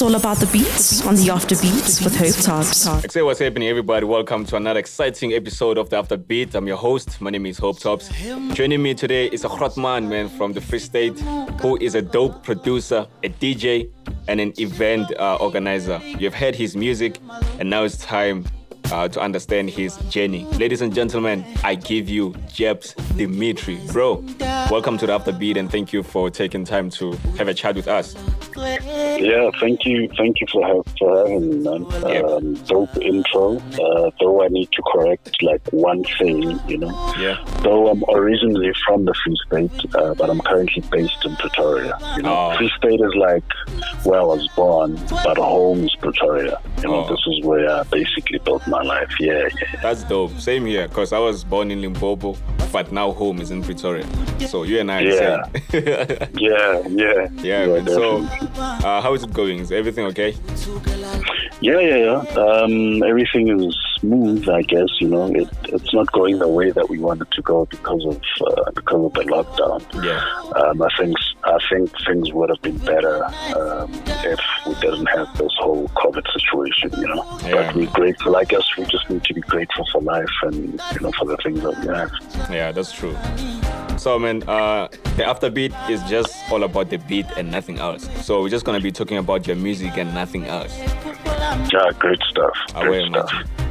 It's all about the beats on the Afterbeats with Hope Tops. Say what's happening, everybody. Welcome to another exciting episode of the Afterbeat. I'm your host. My name is Hope Tops. Joining me today is a hot man, man, from the Free State, who is a dope producer, a DJ, and an event uh, organizer. You've heard his music, and now it's time uh, to understand his journey. Ladies and gentlemen, I give you Jabzz Dimitri. Bro, welcome to the Afterbeat, and thank you for taking time to have a chat with us. Yeah, thank you, thank you for ha- for having me, man. Yeah. Um, dope intro. Uh, though I need to correct like one thing, you know. Yeah. Though I'm originally from the Free State, uh, but I'm currently based in Pretoria. You know, Oh. Free State is like where I was born, but home is Pretoria. You know, Oh. this is where I basically built my life. Yeah, yeah. That's dope. Same here, because I was born in Limpopo, but now home is in Pretoria. So you and I Yeah. Yeah, yeah, yeah, man. So, uh, how is it going? Is everything okay? Yeah, yeah, yeah. Um, everything is smooth, I guess. You know, it, it's not going the way that we wanted to go because of uh, because of the lockdown. Yeah. Um, I think I think things would have been better um, if we didn't have this whole COVID situation. You know, Yeah. but we're grateful. I guess we just need to be grateful for life and you know for the things that we have. Yeah, that's true. So, man, uh, the Afterbeat is just all about the beat and nothing else. So, we're just going to be talking about your music and nothing else. Yeah, great stuff. Great stuff.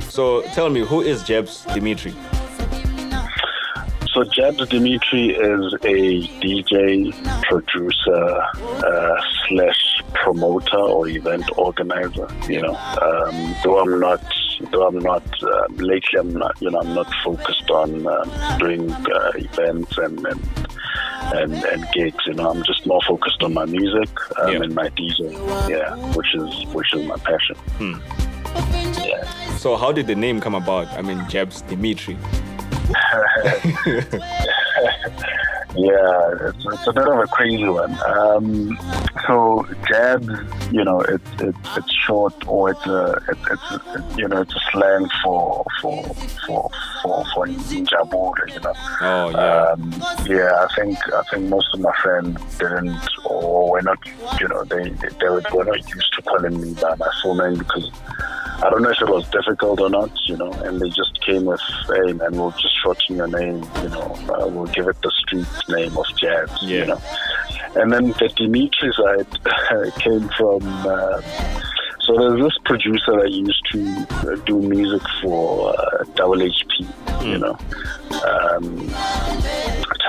So, tell me, who is Jabzz Dimitri? So Jabzz Dimitri is a DJ, producer, uh, slash promoter or event organizer. You know, um, though I'm not, though I'm not um, lately, I'm not, you know, I'm not focused on um, doing uh, events and. and and, and gigs, you know, I'm just more focused on my music um, Yeah. and my DJ, yeah, which is which is my passion. Yeah. So, how did the name come about? I mean, Jabzz Dimitri. Yeah, it's, it's a bit of a crazy one. Um, so jabs, you know, it's it's it's short or it's a it's, it's, it's you know it's a slang for for for for for njabula, you know. Oh, yeah. Um, yeah, I think I think most of my friends didn't or were not, you know, they they, they were were not used to calling me by my full name because I don't know if it was difficult or not, you know, and they just came with, hey man, we'll just shorten your name, you know, uh, we'll give it the street name of Jazz, Yeah. you know. And then the Dimitri side came from, uh, so there's this producer that used to uh, do music for uh, Double HP, you know. Um,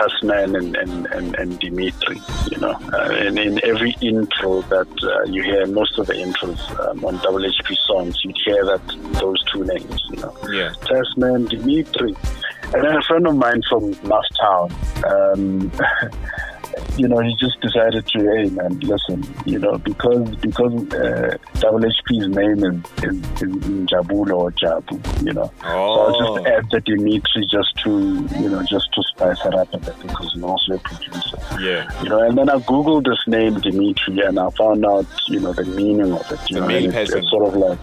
Tasman and, and, and, and Dimitri, you know. Uh, and in every intro that uh, you hear, most of the intros um, on Double HP songs, you'd hear that those two names, you know. Yeah. Tasman, Dimitri. And then a friend of mine from Town, um, you know, he just decided to, hey man, listen, you know, because because uh, Double HP's name is is, is Jabula or Jabu, you know. So I'll Oh, just add the Dimitri just to, you know, just to spice it up a bit because he's also a producer. yeah. You know, and then I googled this name Dimitri and I found out, you know, the meaning of it. You The know, male it's, sort of like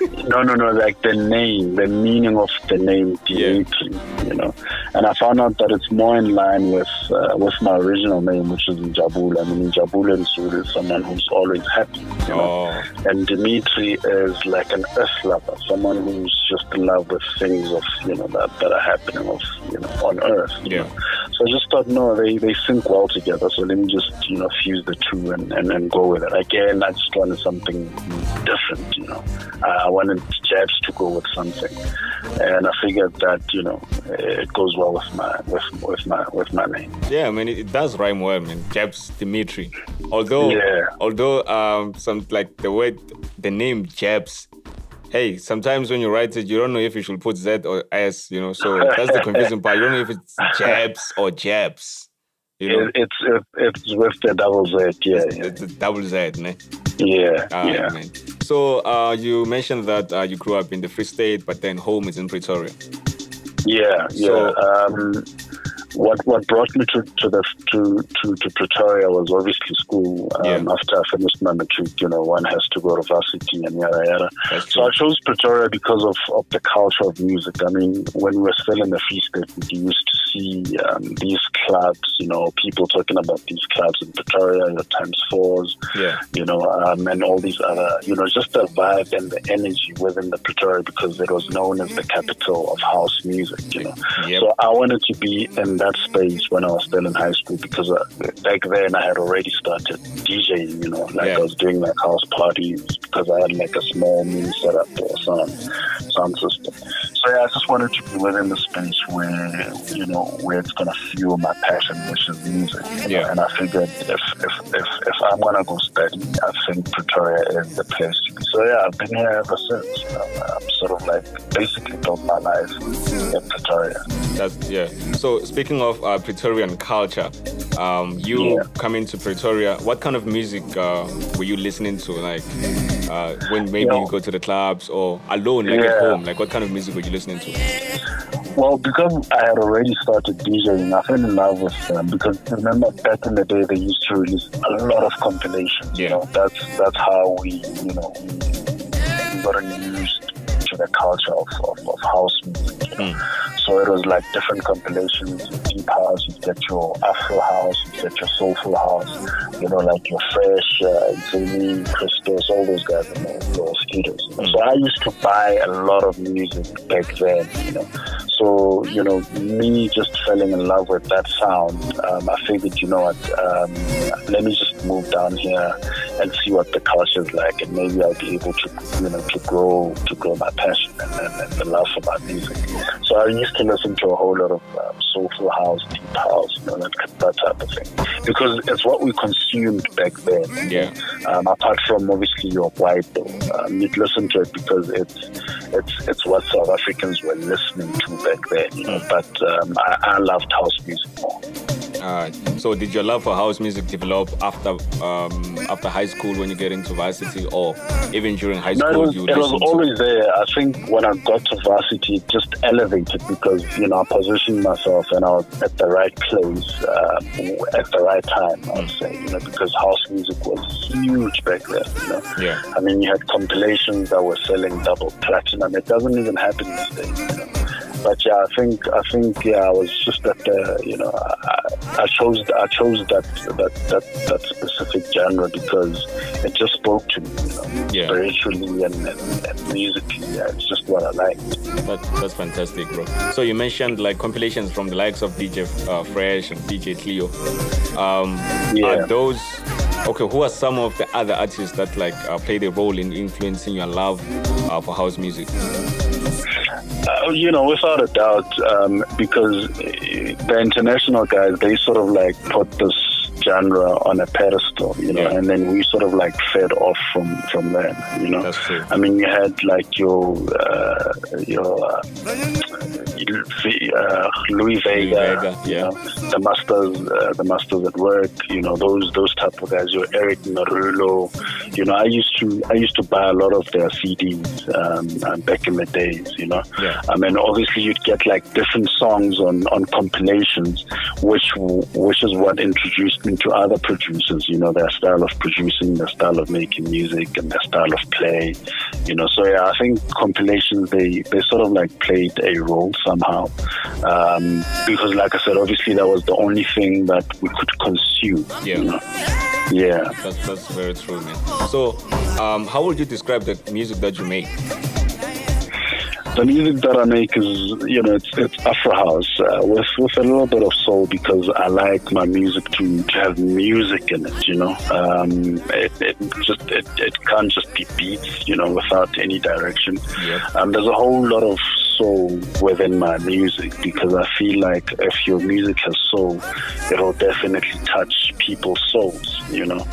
no, no, no, like the name, the meaning of the name Yeah. Dimitri. You know, and I found out that it's more in line with uh, with my original name, which is Njabula. I mean, Njabula in Zulu is someone who's always happy. You know? Oh, And Dimitri is like an earth lover, someone who's just in love with things of you know that, that are happening of you know on earth. you Yeah. know. So I just thought, no, they, they sync well together. So let me just you know fuse the two and, and, and go with it. Again, I just wanted something different. You know, I I wanted Jabzz to go with something, and I figured that you know it goes well with my with with my with my name. yeah. I mean, it, it does rhyme well, man. Jabzz Dimitri. Although, Yeah. although, um, some like the word, the name Jabzz. Hey, sometimes when you write it, you don't know if you should put Z or S. You know, so that's the confusing part. You don't know if it's Jabs or Jabs. You know, It, it's it, it's with the double Z. Yeah, yeah, it's a double Z, ne? yeah. Ah, yeah. man. So uh, you mentioned that uh, you grew up in the Free State, but then home is in Pretoria. Yeah, yeah. So- um, what what brought me to to the to to, to Pretoria was obviously school. Um, Yeah. After I finished my matric, you know, one has to go to varsity and yada yada. That's So I chose Pretoria because of, of the culture of music. I mean, when we were still in the Free State, we used to see um, these clubs, you know, people talking about these clubs in Pretoria, your Times Fours, Yeah. you know, um, and all these other, you know, just the vibe and the energy within the Pretoria because it was known as the capital of house music, you know. Yep. So I wanted to be in that space when I was still in high school because uh, back then I had already started DJing, you know, like Yeah. I was doing like house parties because I had like a small mini setup or sound sound system. So yeah, I just wanted to be within the space where you know where it's gonna fuel my passion, which is music. know. Yeah. And I figured if if, if if I'm gonna go study, I think Pretoria is the place. So yeah, I've been here ever since. Know, I'm sort of like basically built my life in Pretoria. That's yeah. So speaking of uh, Pretorian culture, um, you Yeah. coming to Pretoria, what kind of music uh, were you listening to? Like uh, when maybe Yeah. you go to the clubs or alone, like at home. Like what kind of music were you listening to? Well, because I had already started DJing, I fell in love with them. Because remember, back in the day, they used to release a lot of compilations. You know, that's that's how we, you know, we got used to the culture of, of, of house music. Know? So it was like different compilations, deep house, you get your Afro house, you get your soulful house, you know, like your fresh, uh, Zuni, Christos, all those guys, you know, those heaters. You know? So I used to buy a lot of music back then, you know. So, you know, me just falling in love with that sound, um, I figured, you know what, um, let me just move down here and see what the culture is like, and maybe I'll be able to, you know, to grow, to grow my passion and, and, and the love for my music. So I used to listen to a whole lot of um, soulful house, deep house, you know, that, that type of thing, because it's what we consumed back then. Yeah. Um, apart from obviously your white, um, you'd listen to it because it's it's it's what South Africans were listening to back then. You know, but um, I, I loved house music more. Uh, so did your love for house music develop after um, after high school when you get into varsity, or even during high No, school it was, it was always there. I think when I got to varsity, it just elevated because, you know, I positioned myself and I was at the right place uh, at the right time, I would say, you know, because house music was huge back then, you know. Yeah. I mean, you had compilations that were selling double platinum. It doesn't even happen these days, you know. But yeah, I think I think yeah, I was just that the you know I, I chose I chose that that that that specific genre because it just spoke to me, you know, Yeah. spiritually and, and, and musically. Yeah, it's just what I like. That, that's fantastic, bro. So you mentioned like compilations from the likes of DJ uh, Fresh and DJ Cleo. Um, Yeah. Are those okay? Who are some of the other artists that like uh, played a role in influencing your love uh, for house music? Uh, you know, without a doubt, um, because the international guys, they sort of like put this genre on a pedestal, you know, Yeah. and then we sort of like fed off from from them, you know. I mean, you had like your uh, your uh, uh, Louie Vega, Vega, yeah. know, the masters, uh, the masters at work, you know, those those type of guys. Your Erick Morillo, you know, I used to I used to buy a lot of their CDs um, um, back in the days, you know. Yeah. I mean, obviously you'd get like different songs on on compilations, which which is what introduced me to other producers. You know, their style of producing, their style of making music, and their style of play. You know, so yeah, I think compilations they they sort of like played a role somehow, um, because like I said, obviously that was the only thing that we could consume. Yeah. You know? Yeah. That's that's very true, man. So, um, how would you describe the music that you make? The music that I make is, you know, it's, it's Afro house uh, with with a little bit of soul because I like my music to, to have music in it. You know, um, it, it just it, it can't just be beats. You know, without any direction. Yep. Um, there's a whole lot of soul within my music because I feel like if your music has soul, it'll definitely touch people's souls. You know,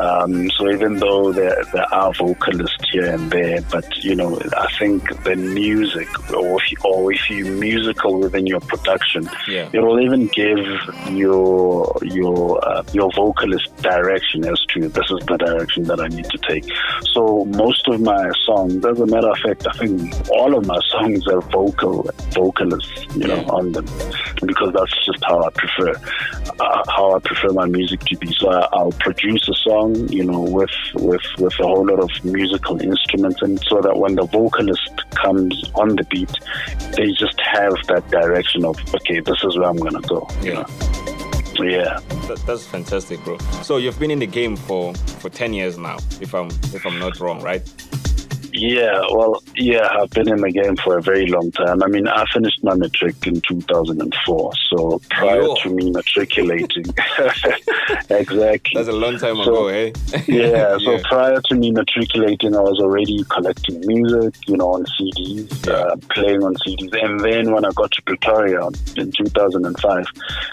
um, so even though there there are vocalists here and there, but you know, I think the music, or if you, or if you musical within your production, Yeah. it will even give your your uh, your vocalist direction as to this is the direction that I need to take. So most of my songs, as a matter of fact, I think all of my songs are vocal vocalists, you know, Yeah. on them because that's just how I prefer prefer uh, how I prefer my music to be. So I, will produce a song, you know, with with with a whole lot of musical instruments, and so that when the vocalist comes on the beat, they just have that direction of okay, this is where I'm gonna go. Yeah. You know? Yeah, that, that's fantastic, bro. So you've been in the game for for ten years now, if I'm if I'm not wrong, right? Yeah, well, yeah, I've been in the game for a very long time. I mean, I finished my matric in 2004, so prior to me matriculating, exactly. That's a long time so, ago, eh? yeah, so prior to me matriculating, I was already collecting music, you know, on CDs, yeah. uh, playing on CDs. And then when I got to Pretoria in 2005,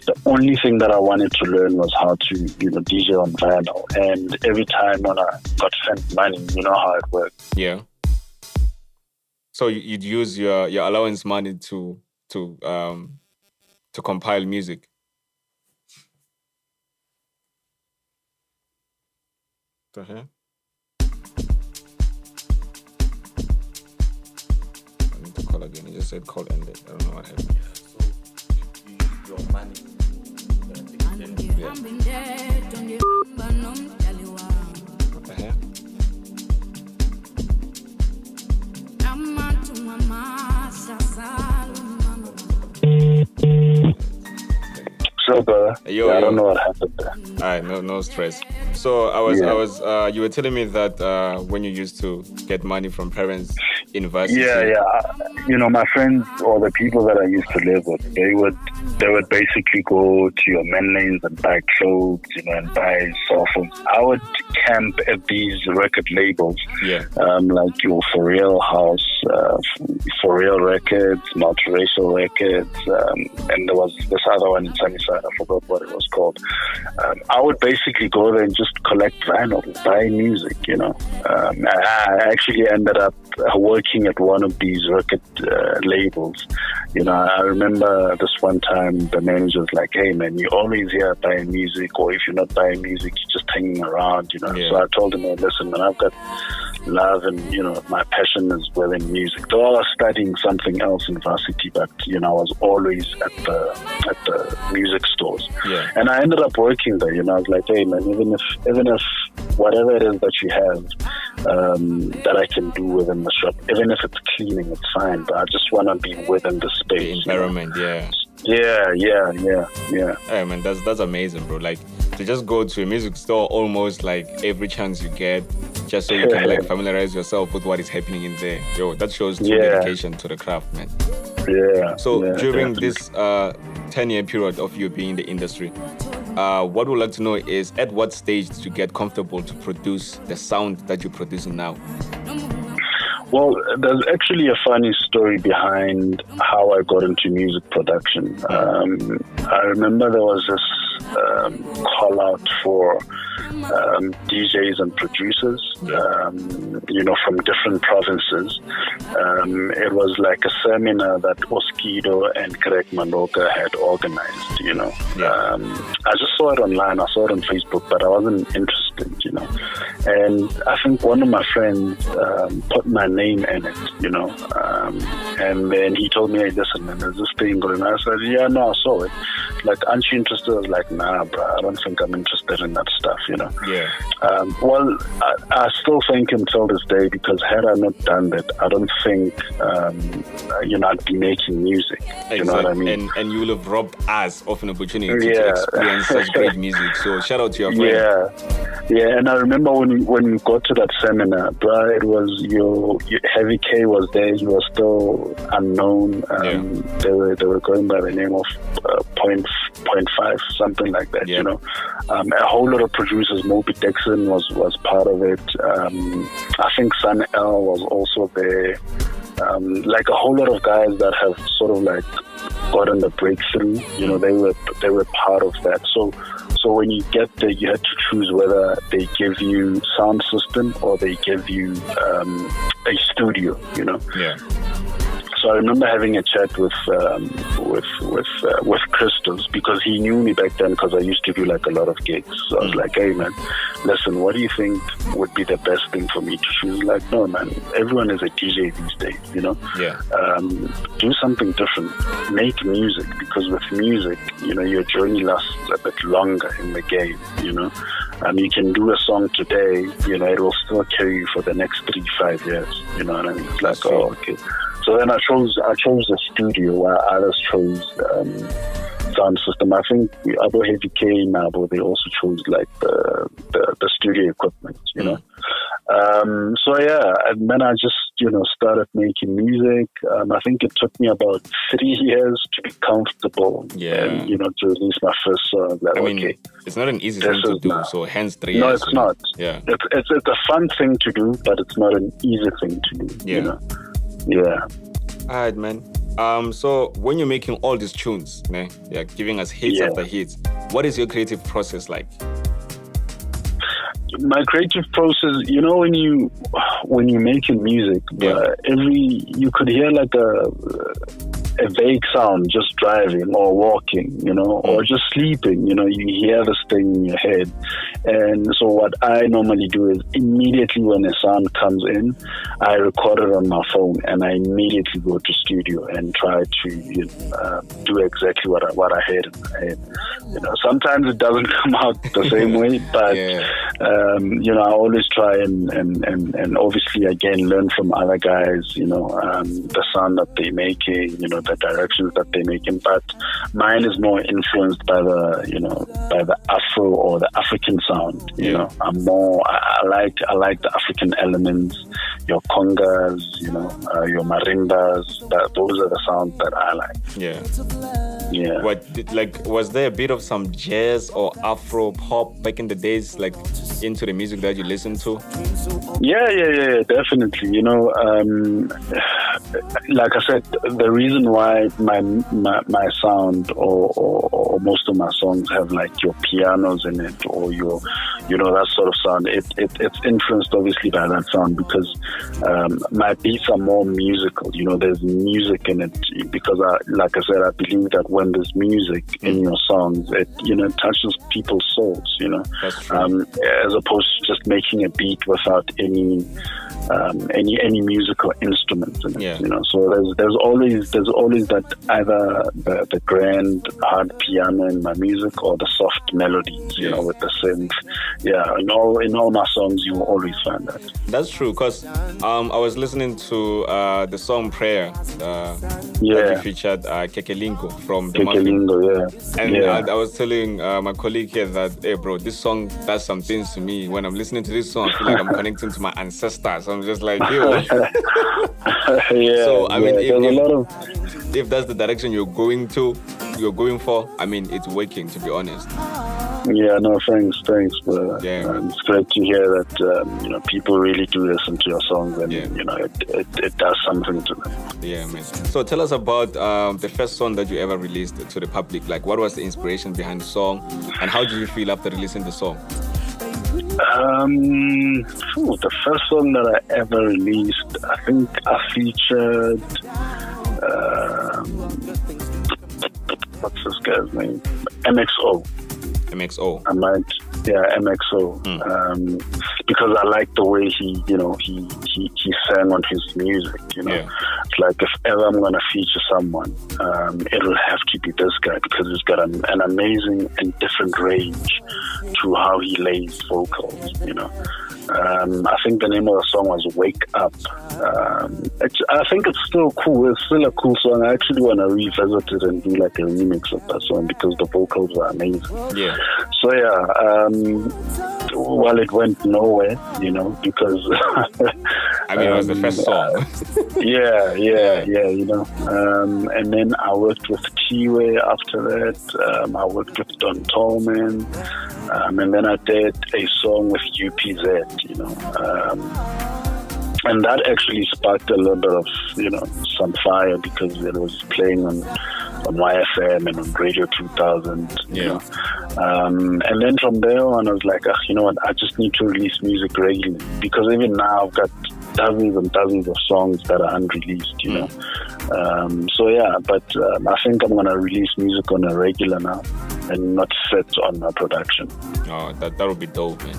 the only thing that I wanted to learn was how to, you know, DJ on vinyl. And every time when I got sent money, you know how it works. Yeah. So you'd use your, your allowance money to to um to compile music. The hell? I need to call again. It just said call ended. I don't know what happened. So your money. Yeah. So, uh, yo, yeah, I don't know what happened there. All right, no, no stress. So I was, yeah. I was, uh, you were telling me that uh, when you used to get money from parents, in university. Yeah, yeah. You know, my friends or the people that I used to live with, they would they would basically go to your Menlyns and buy clothes, you know, and buy cell phones. I would camp at these record labels, yeah, um, like your For Real House, uh, For Real Records, Multiracial Records, um, and there was this other one in Sunnyside. I forgot what it was called. Um, I would basically go there and just collect vinyl, buy music. You know, um, I actually ended up working at one of these record uh, labels. You know, I remember this one time the manager was like, "Hey, man, you're always here buying music, or if you're not buying music, you're just hanging around." You know, yeah. so I told him, "Hey, listen, man, I've got love and you know my passion is within music. Though I was studying something else in varsity, but you know I was always at the at the music stores. Yeah. And I ended up working there. You know, I was like, hey man, even if even if whatever it is that you have um, that I can do within the shop, even if it's cleaning, it's fine. But I just want to be within the space, the environment. You know? Yeah. Yeah, yeah, yeah, yeah. Hey man, that's that's amazing, bro. Like to just go to a music store almost like every chance you get, just so you can like familiarize yourself with what is happening in there. Yo, that shows true yeah. dedication to the craft, man. Yeah. So yeah, during definitely. this uh, ten year period of you being in the industry, uh, what we'd like to know is at what stage did you get comfortable to produce the sound that you're producing now? Well, there's actually a funny story behind how I got into music production. Um, I remember there was this um, call out for um, DJs and producers, um, you know, from different provinces. Um, it was like a seminar that Oskido and Greg Maloka had organized, you know. Um, I just saw it online, I saw it on Facebook, but I wasn't interested, you know. And I think one of my friends um, put my name in it, you know. Um, and then he told me, hey, listen, man, there's this thing going on. I said, yeah, no, I saw it. Like, aren't you interested? I was like, nah, bro, I don't think I'm interested in that stuff, you know. Yeah. Um, well, I, I, still think until this day because had I not done that, I don't think um, you know I'd be making music. Exactly. You know what I mean? And and you will have robbed us of an opportunity yeah. to experience such great music. So shout out to your friend. Yeah, yeah. And I remember when when we got to that seminar, bro, it was your, your Heavy K was there. You were still unknown. Um, yeah. They were they were going by the name of uh, point point five, something like that. Yeah. You know, um, a whole lot of producers. Mobi Dixon was was part of it. Um, I think Sun-El was also there. Um, like a whole lot of guys that have sort of like gotten the breakthrough. You know, they were they were part of that. So so when you get there, you have to choose whether they give you sound system or they give you um, a studio. You know. Yeah. So I remember having a chat with um, with with uh, with Christos because he knew me back then because I used to do like a lot of gigs. So I was like, "Hey man, listen, what do you think would be the best thing for me to?" Was like, "No man, everyone is a DJ these days, you know. Yeah. Um, do something different. Make music because with music, you know, your journey lasts a bit longer in the game. You know, um, you can do a song today, you know, it will still carry you for the next three five years. You know what I mean? It's like, oh, okay. So then I chose I chose the studio while others chose um, sound system. I think the other heavy K now, but they also chose like the the, the studio equipment, you know. Um, so yeah, and then I just you know started making music. Um, I think it took me about three years to be comfortable. Yeah. and, you know to release my first song. Like, I mean, okay, it's not an easy thing to do. not- So hence three no, years. it's know. not. Yeah. It's, it's it's a fun thing to do, but it's not an easy thing to do. Yeah. You know? Yeah. All right, man. Um, so when you're making all these tunes, ne, yeah, giving us hits Yeah. after hits, what is your creative process like? my creative process you know when you when you're making music Yeah. uh, every you could hear like a a vague sound just driving or walking you know or just sleeping you know you hear this thing in your head. And so what i normally do is immediately when a sound comes in i record it on my phone and i immediately go to studio and try to you know, uh, do exactly what I, what i heard in my head. You know sometimes it doesn't come out the same way but Yeah. um, you know, I always try and, and, and, and obviously again learn from other guys, you know, um, the sound that they're making, you know, the directions that they're making. But mine is more influenced by the, you know, by the Afro or the African sound. You know, I'm more, I, I like, I like the African elements, your congas, you know, uh, your marimbas. That, those are the sounds that I like. Yeah. Yeah. What did, like was there a bit of some jazz or Afro pop back in the days, like into the music that you listened to? Yeah, yeah, yeah, yeah, definitely. You know, um, like I said, the reason why my my, my sound or, or, or most of my songs have like your pianos in it or your, you know, that sort of sound. It, it it's influenced obviously by that sound because um, my beats are more musical. You know, there's music in it because I, like I said, I believe that when there's music in your songs, it you know touches people's souls. You know, um, as opposed to just making a beat without any um, any any musical instruments in it. Yeah. You know, so there's there's always there's always that either the, the grand hard piano in my music or the soft melodies. You know, with the synth. Yeah, in all in all my songs, you will always find that. That's true, cause um, I was listening to uh, the song "Prayer" uh, that you featured uh, Kekelingo from Kekelingo, yeah, And yeah. I, I was telling uh, my colleague here that, hey, bro, this song does some things to me. When I'm listening to this song, I feel like I'm connecting to my ancestors. I'm just like, yo, yeah. So, I mean, yeah, if- if- a lot of if that's the direction you're going to, you're going for, I mean, it's working, to be honest. Yeah, no, thanks, thanks. But, Yeah. um, it's great to hear that um, you know people really do listen to your songs, and Yeah. you know it, it, it does something to them. Yeah, man. So tell us about um, the first song that you ever released to the public. Like, what was the inspiration behind the song, and how did you feel after releasing the song? Um, phew, the first song that I ever released, I think I featured. Um, what's this guy's name? MXO. MXO. I might, yeah, MXO, Hmm. um, because I like the way he, you know, he he, he sang on his music. You know, Yeah. it's like if ever I'm gonna feature someone, um, it will have to be this guy because he's got an, an amazing and different range to how he lays vocals. You know. Um, I think the name of the song was "Wake Up." Um, it's, I think it's still cool. It's still a cool song. I actually want to revisit it and do like a remix of that song because the vocals are amazing. Yeah. So yeah, um, well, it went nowhere, you know, because I mean, it was the first song. yeah, yeah, yeah, you know. Um, and then I worked with Chiwe after that. Um, I worked with Don Tolman, um, and then I did a song with UPZ, you know. Um, and that actually sparked a little bit of, you know, some fire because it was playing on on YFM and on Radio 2000. You Yeah. know? um, and then from there on, I was like, ah, you know what? I just need to release music regularly because even now I've got dozens and dozens of songs that are unreleased. You know, Um, so yeah, but um, I think I'm gonna release music on a regular now, and not sit on a production. Oh, that that would be dope, man.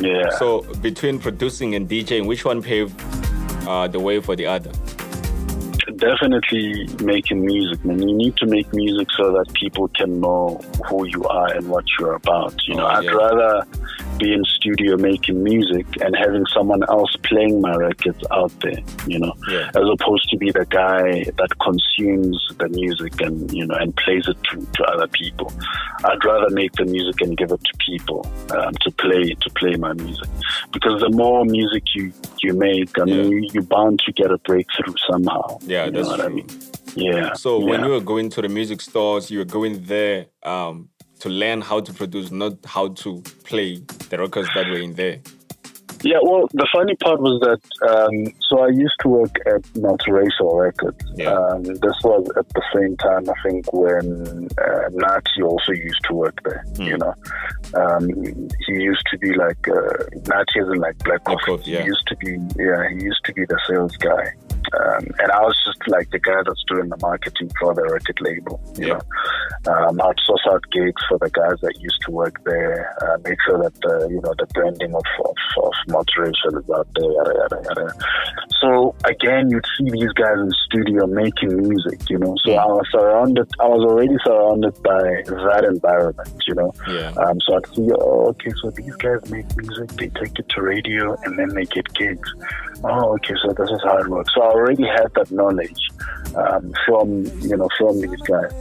Yeah. So between producing and DJing, which one paved uh, the way for the other? Definitely making music, man. You need to make music so that people can know who you are and what you're about. You know, Oh, I'd rather be in studio making music and having someone else playing my records out there, you know, Yeah. as opposed to be the guy that consumes the music and, you know, and plays it to, to other people. I'd rather make the music and give it to people um, to play, to play my music. Because the more music you, you make, I mean, Yeah. you, you're bound to get a breakthrough somehow. Yeah, You know that's what I mean? Yeah. So when you were going to the music stores, you were going there um, to learn how to produce, not how to play the records that were in there. Yeah, well, the funny part was that um, so I used to work at Multiracial Records. Yeah. Um, this was at the same time, I think, when uh, Nathi also used to work there. Hmm. You know, um, he used to be like uh, Nathi isn't like Black Black Coffee. Coffee, yeah. He used to be, yeah, he used to be the sales guy. Um, and I was just like the guy that's doing the marketing for the record label. You Yeah. know, um, I'd source out gigs for the guys that used to work there. Uh, make sure that the you know the branding of of, of multiracial is out there. Yada yada yada. So again, you'd see these guys in the studio making music. You know, so I was surrounded. I was already surrounded by that environment. You know. Yeah. Um, so I'd see, oh, okay, so these guys make music, they take it to radio, and then they get gigs. Oh, okay, so this is how it works. So I already had that knowledge um, from, you know, from these guys.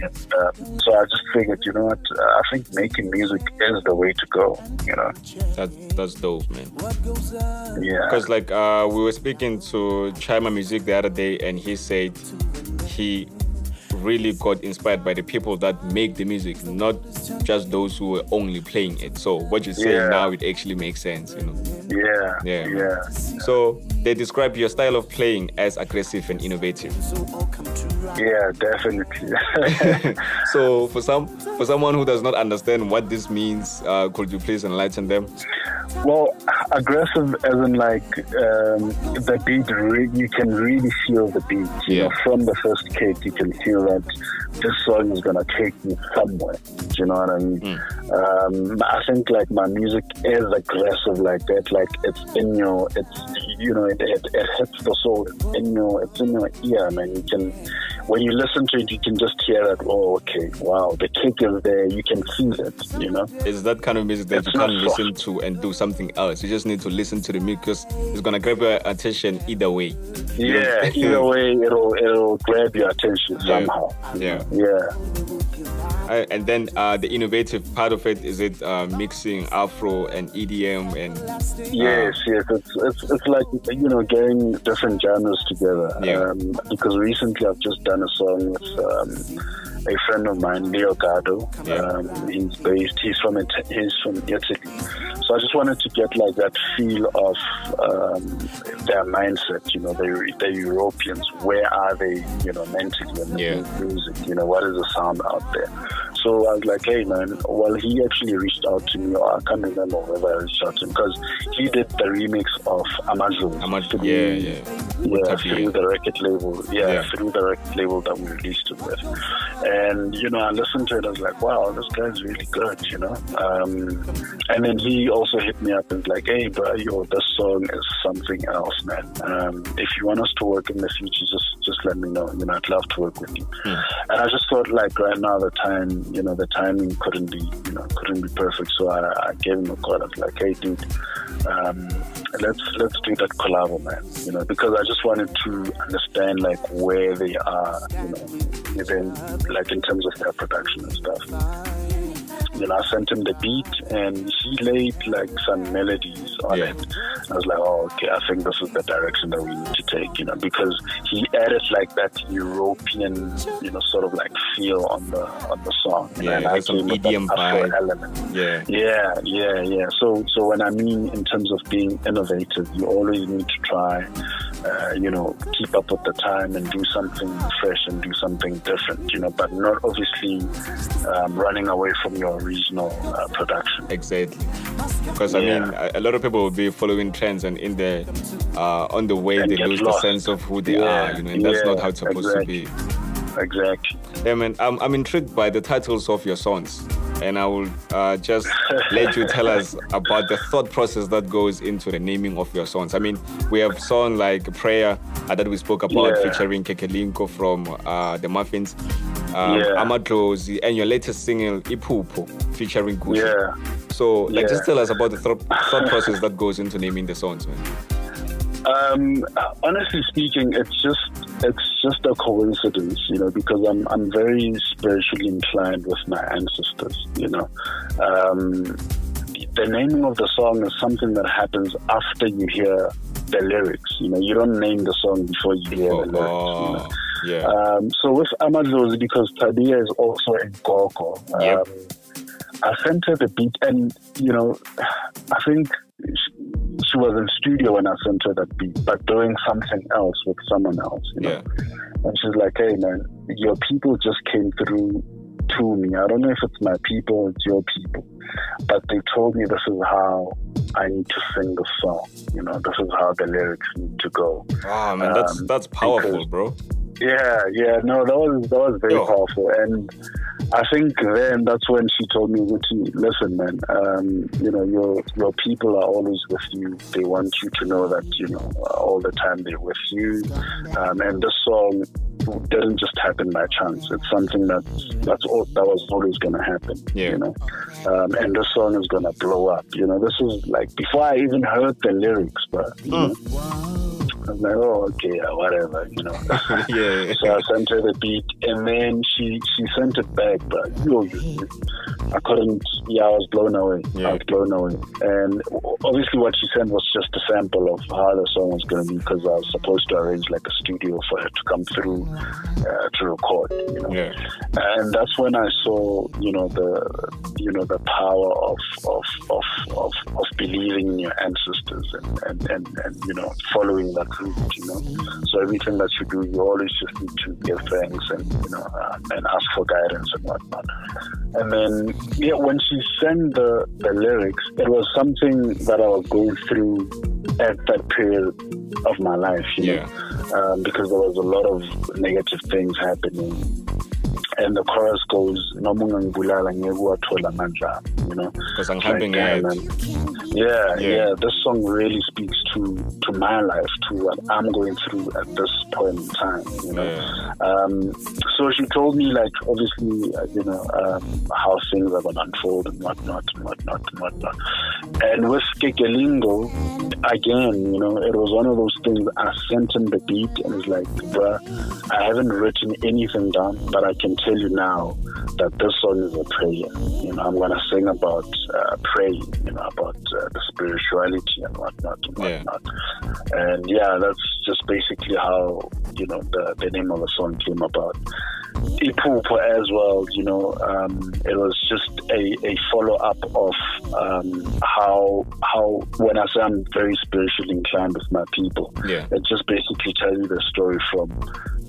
And, um, so I just figured, you know what, I think making music is the way to go, you know. That that's dope, man. Yeah. Because like uh, we were speaking to Chima Music the other day, and he said he really got inspired by the people that make the music, not just those who were only playing it. So what you say Yeah. now, it actually makes sense, you know. Yeah. Yeah. Yeah. So they describe your style of playing as aggressive and innovative. Yeah, definitely. So for some for someone who does not understand what this means, uh, could you please enlighten them? Well, aggressive as in like um, the beat. Re- you can really feel the beat. You Yeah. know, from the first kick, you can feel that this song is gonna take me somewhere. Do you know what I mean? Um, I think like my music is aggressive like that. Like it's in your, it's you know, it, it, it hits the soul. It's in your, it's in your ear, man. You can, when you listen to it, you can just hear that. Oh, okay, wow, the kick is there. You can feel it. You know? It's that kind of music that It's you can't listen to and do something else. You just need to listen to the music because it's gonna grab your attention either way. Yeah, either way, it'll it'll grab your attention Yeah. somehow. Yeah. Yeah. Uh, and then uh, the innovative part of it is it uh, mixing Afro and EDM and Yes, yes. It's, it's it's like you know getting different genres together. Yeah. Um, because recently I've just done a song with um, a friend of mine, Leo Gado. Yeah. Um, he's based. He's from it. He's from Italy. So I just wanted to get like that feel of um, their mindset. You know, they the Europeans. Where are they? You know, mentally and Yeah. music. You know, what is the sound out there? So I was like, hey man. Well, he actually reached out to me. Or I can't remember whether I reached out to him because he did the remix of Amazon. Amaz- yeah, yeah. Yeah, through yeah. the record label. Yeah, Yeah. through the record label that we released it with. And, you know, I listened to it, I was like, wow, this guy's really good, you know? Um, and then he also hit me up and was like, hey, bro, yo, this song is something else, man. Um, if you want us to work in the future, just just let me know. You know, I'd love to work with you. And I just thought, like, right now, the time, you know, the timing couldn't be, you know, couldn't be perfect. So I, I gave him a call. I was like, hey, dude, um, let's let's do that collab, man. You know, because I just wanted to understand like where they are, you know, even like in terms of their production and stuff. You know, I sent him the beat and he laid like some melodies on Yeah. it. I was like, oh, okay, I think this is the direction that we need to take, you know, because he added like that European, you know, sort of like feel on the on the song. Yeah, and like I some came with that Afro element. Yeah. Yeah, yeah, yeah. So, so when I mean in terms of being innovative, you always need to try uh, you know, keep up with the time and do something fresh and do something different, you know, but not obviously um, running away from your original uh, production. Exactly. Because I Yeah. mean, a, a lot of people will be following trends and in the uh, on the way And they lose lost. the sense of who they Yeah, are, you know, and that's yeah, not how it's supposed exactly. to be. Exactly. Yeah, man, I'm, I'm intrigued by the titles of your songs, and I will uh, just let you tell us about the thought process that goes into the naming of your songs. I mean, we have song like Prayer uh, that we spoke about Yeah. featuring Kekelingo from uh, the Muffinz, um, Yeah. Amadlozi, and your latest single Ipupo featuring Gucci. Yeah. So, like, Yeah. just tell us about the thought, thought process that goes into naming the songs, man. Um, honestly speaking, it's just it's just a coincidence, you know, because I'm I'm very spiritually inclined with my ancestors, you know. Um, the naming of the song is something that happens after you hear the lyrics. You know, you don't name the song before you hear Oh, the lyrics. you know. oh, yeah. Um, so with Amadlozi, because Tabia is also in Gogo, um, Yep. I sent her the beat, and you know, I think she, was in studio when I sent her that beat, but doing something else with someone else. You know? yeah. And she's like, "Hey, man, your people just came through to me. I don't know if it's my people, or it's your people, but they told me this is how." I need to sing the song. You know, this is how the lyrics need to go. Oh, man, that's Um, that's powerful, because- bro. Yeah, yeah, no, that was that was very powerful, and I think then that's when she told me, listen, man, um, you know your your people are always with you. They want you to know that you know all the time they're with you, um, and this song didn't just happen by chance. It's something that that's all, that was always going to happen. Yeah. You know, um, and this song is going to blow up. You know, this is like before I even heard the lyrics, but you know, I'm like, oh, okay, yeah, whatever, you know. yeah. So I sent her the beat, and then she she sent it back. But yo, I couldn't. Yeah, I was blown away. Yeah. I was blown away. And obviously, what she sent was just a sample of how the song was going to be, because I was supposed to arrange like a studio for her to come through uh, to record. You know. Yeah. And that's when I saw, you know, the you know the power of of of of, of believing in your ancestors and, and, and, and you know following that route. You know, so everything that you do, you always just need to give thanks and you know uh, and ask for guidance and whatnot. And then yeah, when she sent the the lyrics, it was something that I was going through at that period of my life. You Yeah. know, um, because there was a lot of negative things happening and the chorus goes noma ungangibulala ngeke uwathola amandla you know Because I'm Like, man. yeah, Yeah. yeah this song really speaks to to my life to what i'm going through at this point in time you know Yeah. um, so she told me like obviously uh, you know um, how things are going to unfold and whatnot and whatnot and whatnot and with Kekelingo again you know it was one of those things I sent him the beat and it's like bruh I haven't written anything down but I can tell you now that this song is a prayer. You know I'm going to sing about uh, praying you know about uh, the spirituality and whatnot and Yeah. whatnot. And yeah that's just basically how you know the, the name of the song came about Ipupo as well, you know, um, it was just a, a follow up of um, how how when I say I'm very spiritually inclined with my people, Yeah. it just basically tells you the story from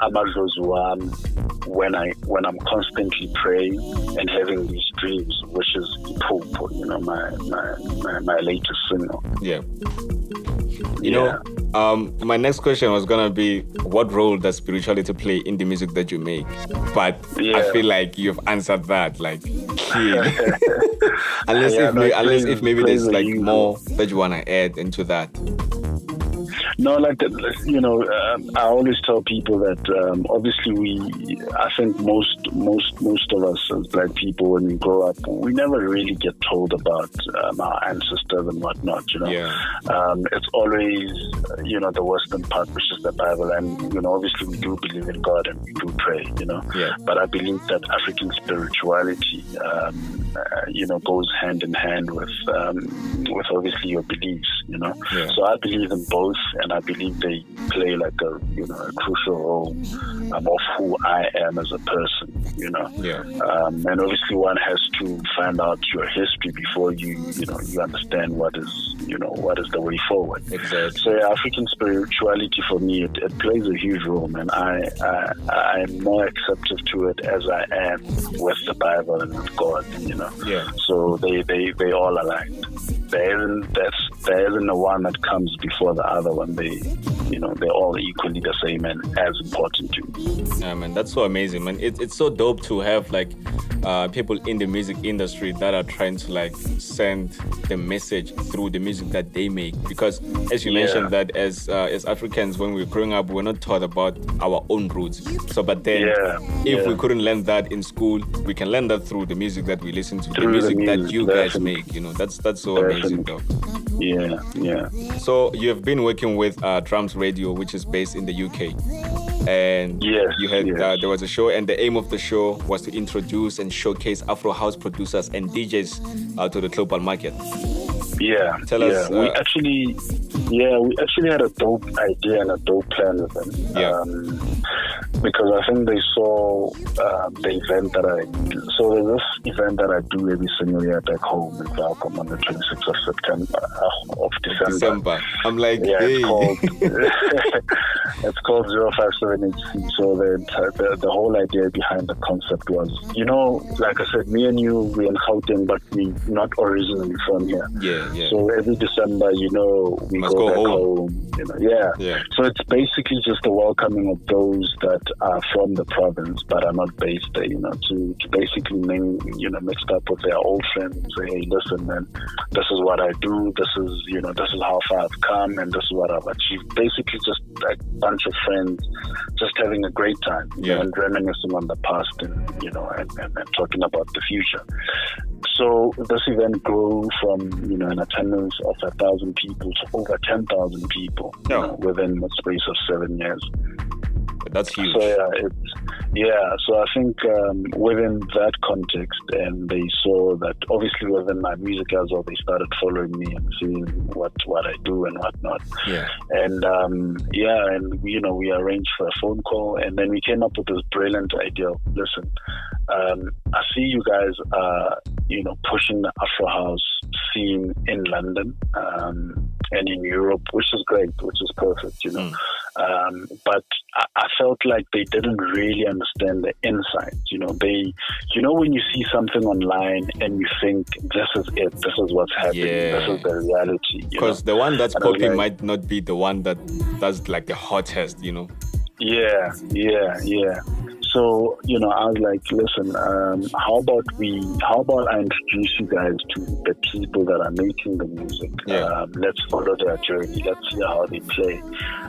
Amadlozuam when I when I'm constantly praying and having these dreams, which is Ipupo, you know, my my my, my latest single. Yeah. You know, um, my next question was gonna be, what role does spirituality play in the music that you make? But I feel like you've answered that like unless Yeah, if unless if maybe there's like more that you wanna add into that. No, like you know, um, I always tell people that um, obviously we, I think most most most of us as black people when we grow up, we never really get told about um, our ancestors and whatnot. You know, Yeah. um, it's always you know the Western part, which is the Bible, and you know obviously we do believe in God and we do pray. You know, Yeah. but I believe that African spirituality, um, uh, you know, goes hand in hand with um, with obviously your beliefs. You know, Yeah. so I believe in both, and I believe they play like a you know a crucial role um, of who I am as a person. You know, Yeah. um, and obviously one has to find out your history before you you know you understand what is you know what is the way forward. Exactly. So yeah, African spirituality for me it, it plays a huge role, man. I, I I'm more acceptive to it as I am with the Bible and with God. You know. Yeah. So they they they all aligned. Isn't that's there isn't a one that comes before the other one. They you know they're all equally the same and as important to me. Yeah, man, that's so amazing, man. It, it's so dope to have like uh, people in the music industry that are trying to like send the message through the music that they make. Because as you Yeah. mentioned, that as uh, as Africans, when we were growing up, we we're not taught about our own roots. So, but then Yeah, if we couldn't learn that in school, we can learn that through the music that we listen to, the Through the music that music, you guys definitely. make. You know, that's that's so amazing, though. Yeah, yeah. So you have been working with uh, Drums Radio, which is based in the UK, and Yes, you had yes. uh, there was a show, and the aim of the show was to introduce and showcase Afro house producers and DJs uh, to the global market. Yeah, Tell yeah. us, we uh, actually, yeah, we actually had a dope idea and a dope plan with them. Yeah. Um, because I think they saw uh, the event that I. So there's this event that I do every single year back home in Welkom on the 26th of September uh, of December. December, I'm like, Yeah, hey, it's called it's called 057HC. So the, the the whole idea behind the concept was, you know, like I said, me and you, we're in Gauteng, but we not originally from here. yeah, yeah, So every December, you know, we Must go, go back home. home. You know, yeah. Yeah. So it's basically just a welcoming of those that are from the province but are not based there. You know, to, to basically name, you know, mixed up with their old friends and say, hey, listen, man, this is what I do. This is, you know, this is how far I've come, and this is what I've achieved. Basically, just a bunch of friends, just having a great time. you know, and reminiscing on the past and you know and, and, and talking about the future. So this event grew from you know an attendance of a thousand people to over ten thousand people know, within the space of seven years. that's huge. So yeah, it's yeah. So I think um, within that context, and they saw that obviously within my music as well, they started following me and seeing what what I do and whatnot. Yeah, And um, yeah, and you know, we arranged for a phone call, and then we came up with this brilliant idea. of, Listen, um, I see you guys are, you know, pushing the Afro House scene in London um, and in Europe, which is great, which is perfect, you know. Um, but I, I felt like they didn't really understand the insights. You know, they, you know, when you see something online and you think this is it, this is what's happening, this is the reality. because the one that's And popping like- might not be the one that does like the hottest, you know. Yeah, yeah, yeah. So you know, I was like, listen, um, how about we? How about I introduce you guys to the people that are making the music? Yeah. Um, let's follow their journey. Let's see how they play,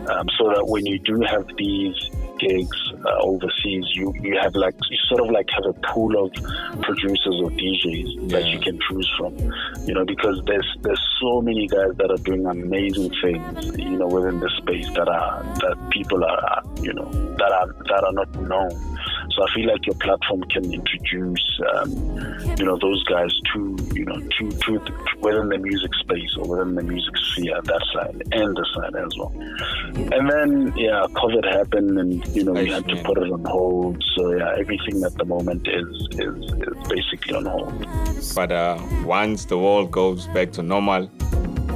um, so that when you do have these gigs uh, overseas, you you have like you sort of like have a pool of producers or DJs that you can choose from. You know, because there's there's so many guys that are doing amazing things. You know, within the space that are that people are you know that are that are not known. So I feel like your platform can introduce, um, you know, those guys to, you know, to, to to within the music space or within the music sphere, that side and the side as well. And then, yeah, COVID happened, and you know, we Nice, had to put it on hold. So yeah, everything at the moment is is, is basically on hold. But uh, once the world goes back to normal,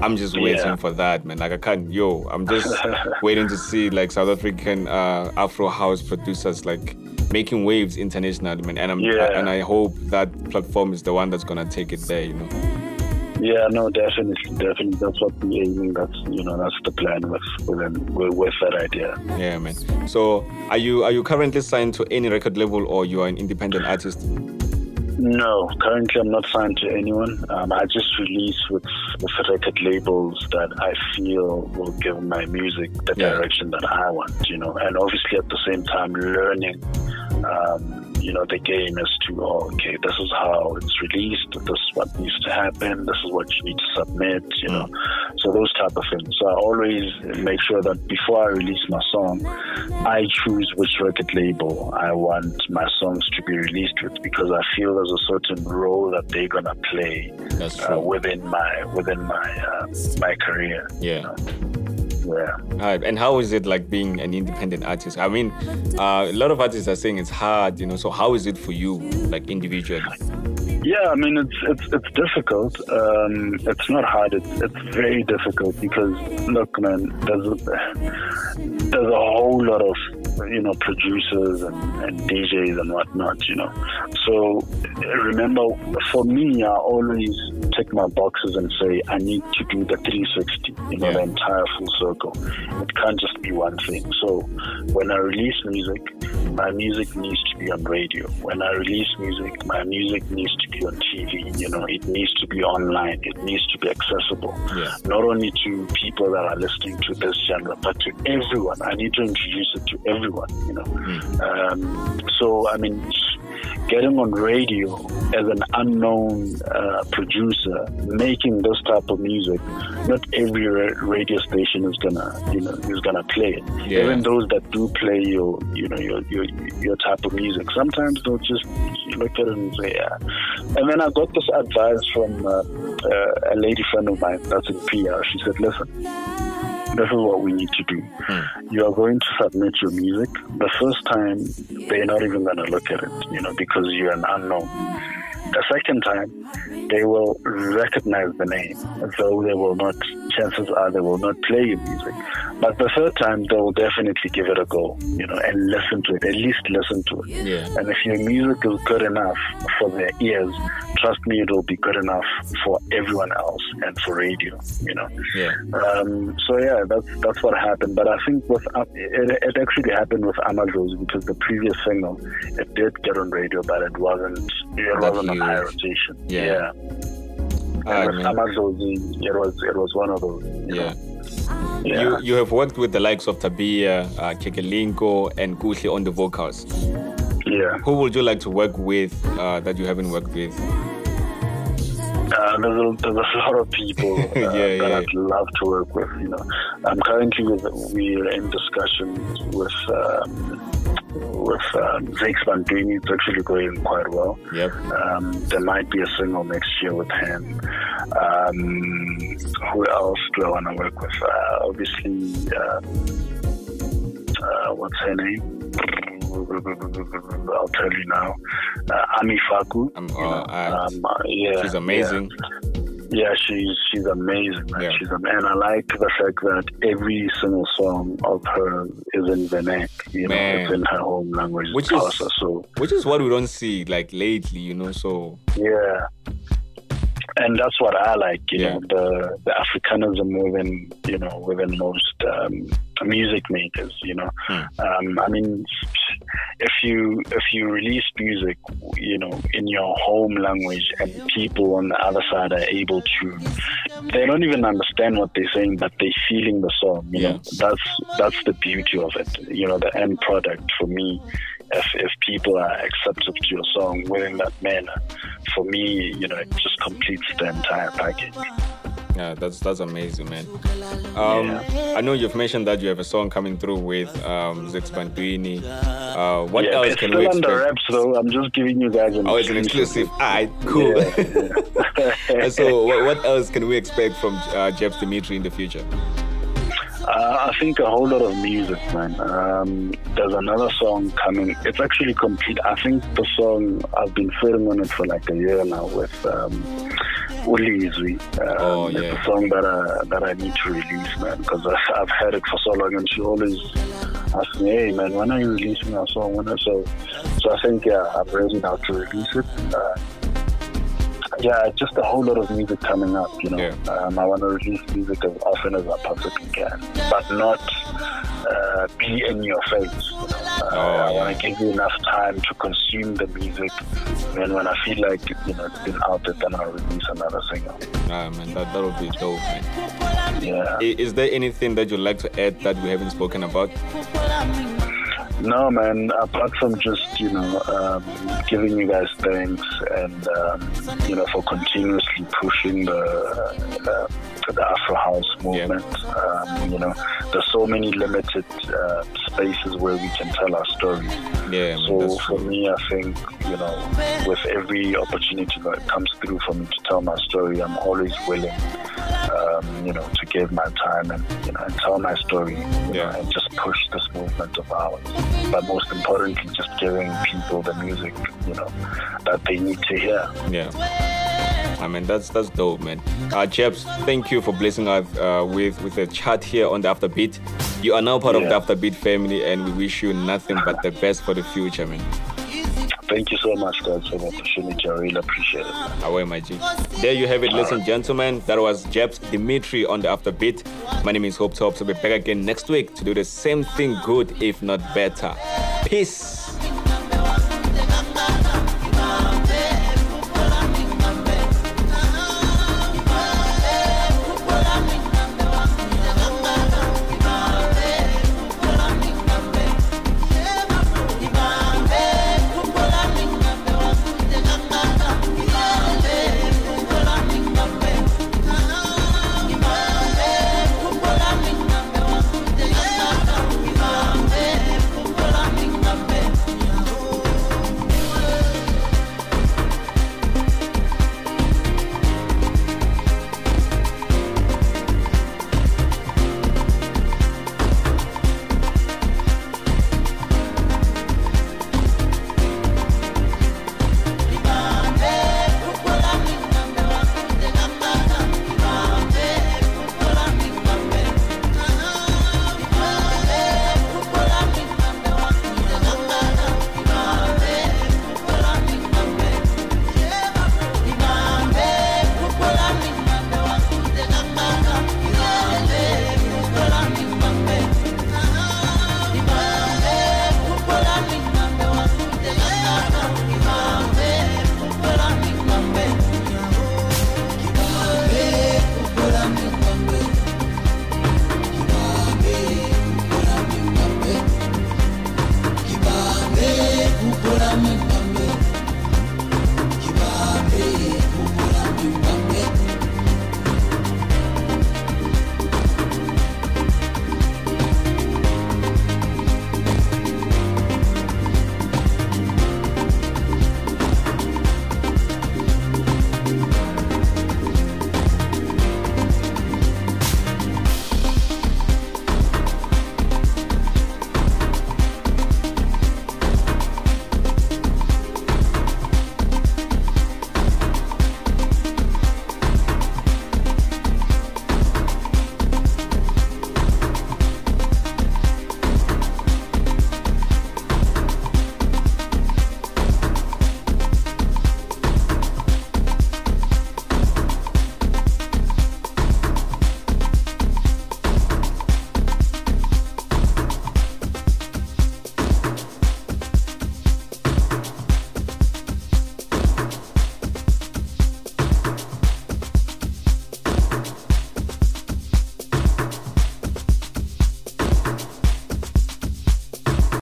I'm just waiting Yeah. for that, man. Like I can't, yo, I'm just waiting to see like South African uh, Afro house producers like making waves internationally, man. And I'm Yeah. and I hope that platform is the one that's gonna take it there, you know. Yeah, no, definitely, definitely. That's what we're aiming. That's you know, that's the plan with with, with that idea. Yeah, man. So are you are you currently signed to any record label or you are an independent artist? No, currently I'm not signed to anyone. Um, I just release with, with record labels that I feel will give my music the Yeah. direction that I want, you know, and obviously at the same time learning, um, you know, the game as to, oh, okay, this is how it's released, this is what needs to happen, this is what you need to submit, you know, so those type of things. So I always make sure that before I release my song, I choose which record label I want my songs to be released with because I feel there's a certain role that they're gonna play That's uh, within my within my uh, my career. Yeah. Yeah. All right. And how is it like being an independent artist? I mean, uh, a lot of artists are saying it's hard, you know. So how is it for you, like individually? Yeah, I mean it's it's it's difficult. Um, it's not hard. It's it's very difficult because look, man, there's a, there's a whole lot of you know producers and, and DJs and whatnot. You know, so remember, for me, I always tick my boxes and say I need to do the 360. You know, Yeah. the entire full circle. It can't just be one thing. So when I release music, my music needs to be on radio. When I release music, my music needs to be on TV. You know, it needs to be online. It needs to be accessible. Yeah. Not only to people that are listening to this genre, but to everyone. I need to introduce it to everyone. You know, um, so I mean, getting on radio as an unknown uh, producer, making this type of music, not every radio station is gonna, you know, is gonna play it. Yeah. Even those that do play your, you know, your your your type of music, sometimes they'll just look at it and say, yeah. And then I got this advice from uh, uh, a lady friend of mine that's in PR. She said, listen. This is what we need to do. Hmm. You are going to submit your music. The first time, they're not even going to look at it, you know, because you're an unknown. The second time, they will recognize the name, though they will not, chances are they will not play your music. But the third time, they will definitely give it a go, you know, and listen to it, at least listen to it. Yeah. And if your music is good enough for their ears, trust me, it will be good enough for everyone else and for radio, you know. Yeah. Um, so yeah, that's that's what happened. But I think with Am- it, it actually happened with Amadros because the previous single it did get on radio, but it wasn't it wasn't high rotation. Yeah. yeah. All And right, with man. Amadros, it was it was one of those. You Yeah. Know? yeah. You you have worked with the likes of Tabia, uh, Kekelingo, and Kuhle on the vocals. yeah. Who would you like to work with uh, that you haven't worked with? Uh, there's, a, there's a lot of people uh, Yeah, that yeah. I'd love to work with. You know, I'm currently with, we're in discussions with um, with um, Zakes Bantwini. It's actually going quite well. Yep. Um, there might be a single next year with him. Um, who else do I want to work with? Uh, obviously, uh, uh, what's her name? I'll tell you now. Uh, Ami Faku. Um, you uh, know, uh, um, uh, yeah, She's amazing. Yeah, yeah she's she's amazing. Man. Yeah. She's and I like the fact that every single song of her is in Venek. You know, it's in her home language, Which Xhosa. So Which is what we don't see like lately, you know. So Yeah. And that's what I like, you Yeah. know, the the Africanism within, you know, within most um, music makers, you know. Hmm. Um, I mean, if you if you release music, you know, in your home language, and people on the other side are able to, they don't even understand what they're saying, but they're feeling the song. You know, that's that's the beauty of it. You know, the end product for me. If, if people are acceptive to your song within that manner, for me, you know, it just completes the entire package. Yeah, that's that's amazing, man. Um, I know you've mentioned that you have a song coming through with um, Zakes Bantwini. Uh, what yeah, else it's can still we under expect? wraps, though. I'm just giving you guys an Oh, it's an exclusive. Alright, cool. Yeah, so, what, what else can we expect from uh, Jabzz Dimitri in the future? Uh, I think a whole lot of music, man. Um, there's another song coming. It's actually complete. I think the song I've been sitting on it for like a year now with um, Ulizwi. Um, Oh, It's a song that I, that I need to release, man, because I've had it for so long, and she always asks me, "Hey, man, when are you releasing our song?" When are so? So I think yeah, I'm ready now to release it. Uh, yeah, just a whole lot of music coming up. You know, Yeah. um, I want to release music as often as I possibly can, but not uh, be in your face. You know? uh, Oh, I yeah. want to give you enough time to consume the music, and when I feel like you know it's been out there, then I'll release another single. Ah, man, that that would be dope, man. Yeah. Is there anything that you'd like to add that we haven't spoken about? No, man. Apart from just you know um, giving you guys thanks and um, you know for continuously pushing the uh, the Afro House movement. Um, you know, there's so many limited uh, spaces where we can tell our stories. Yeah, So for true. me, I think you know, with every opportunity that comes through for me to tell my story, I'm always willing um, you know, to give my time and you know and tell my story, Yeah. know, and just push this movement of ours. But most importantly, just giving people the music, you know, that they need to hear. Yeah. I mean that's that's dope, man. Uh, Jabzz, thank you for blessing us uh, with with a chat here on the Afterbeat. You are now part of the Yeah. Afterbeat family, and we wish you nothing but the best for the future, man. Thank you so much, guys, for the opportunity. I really appreciate it. Away, my G. There you have it, ladies and gentlemen. That was Jabzz Dimitri on the Afterbeat. My name is Hope Tops. I'll be back again next week to do the same thing good, if not better. Peace.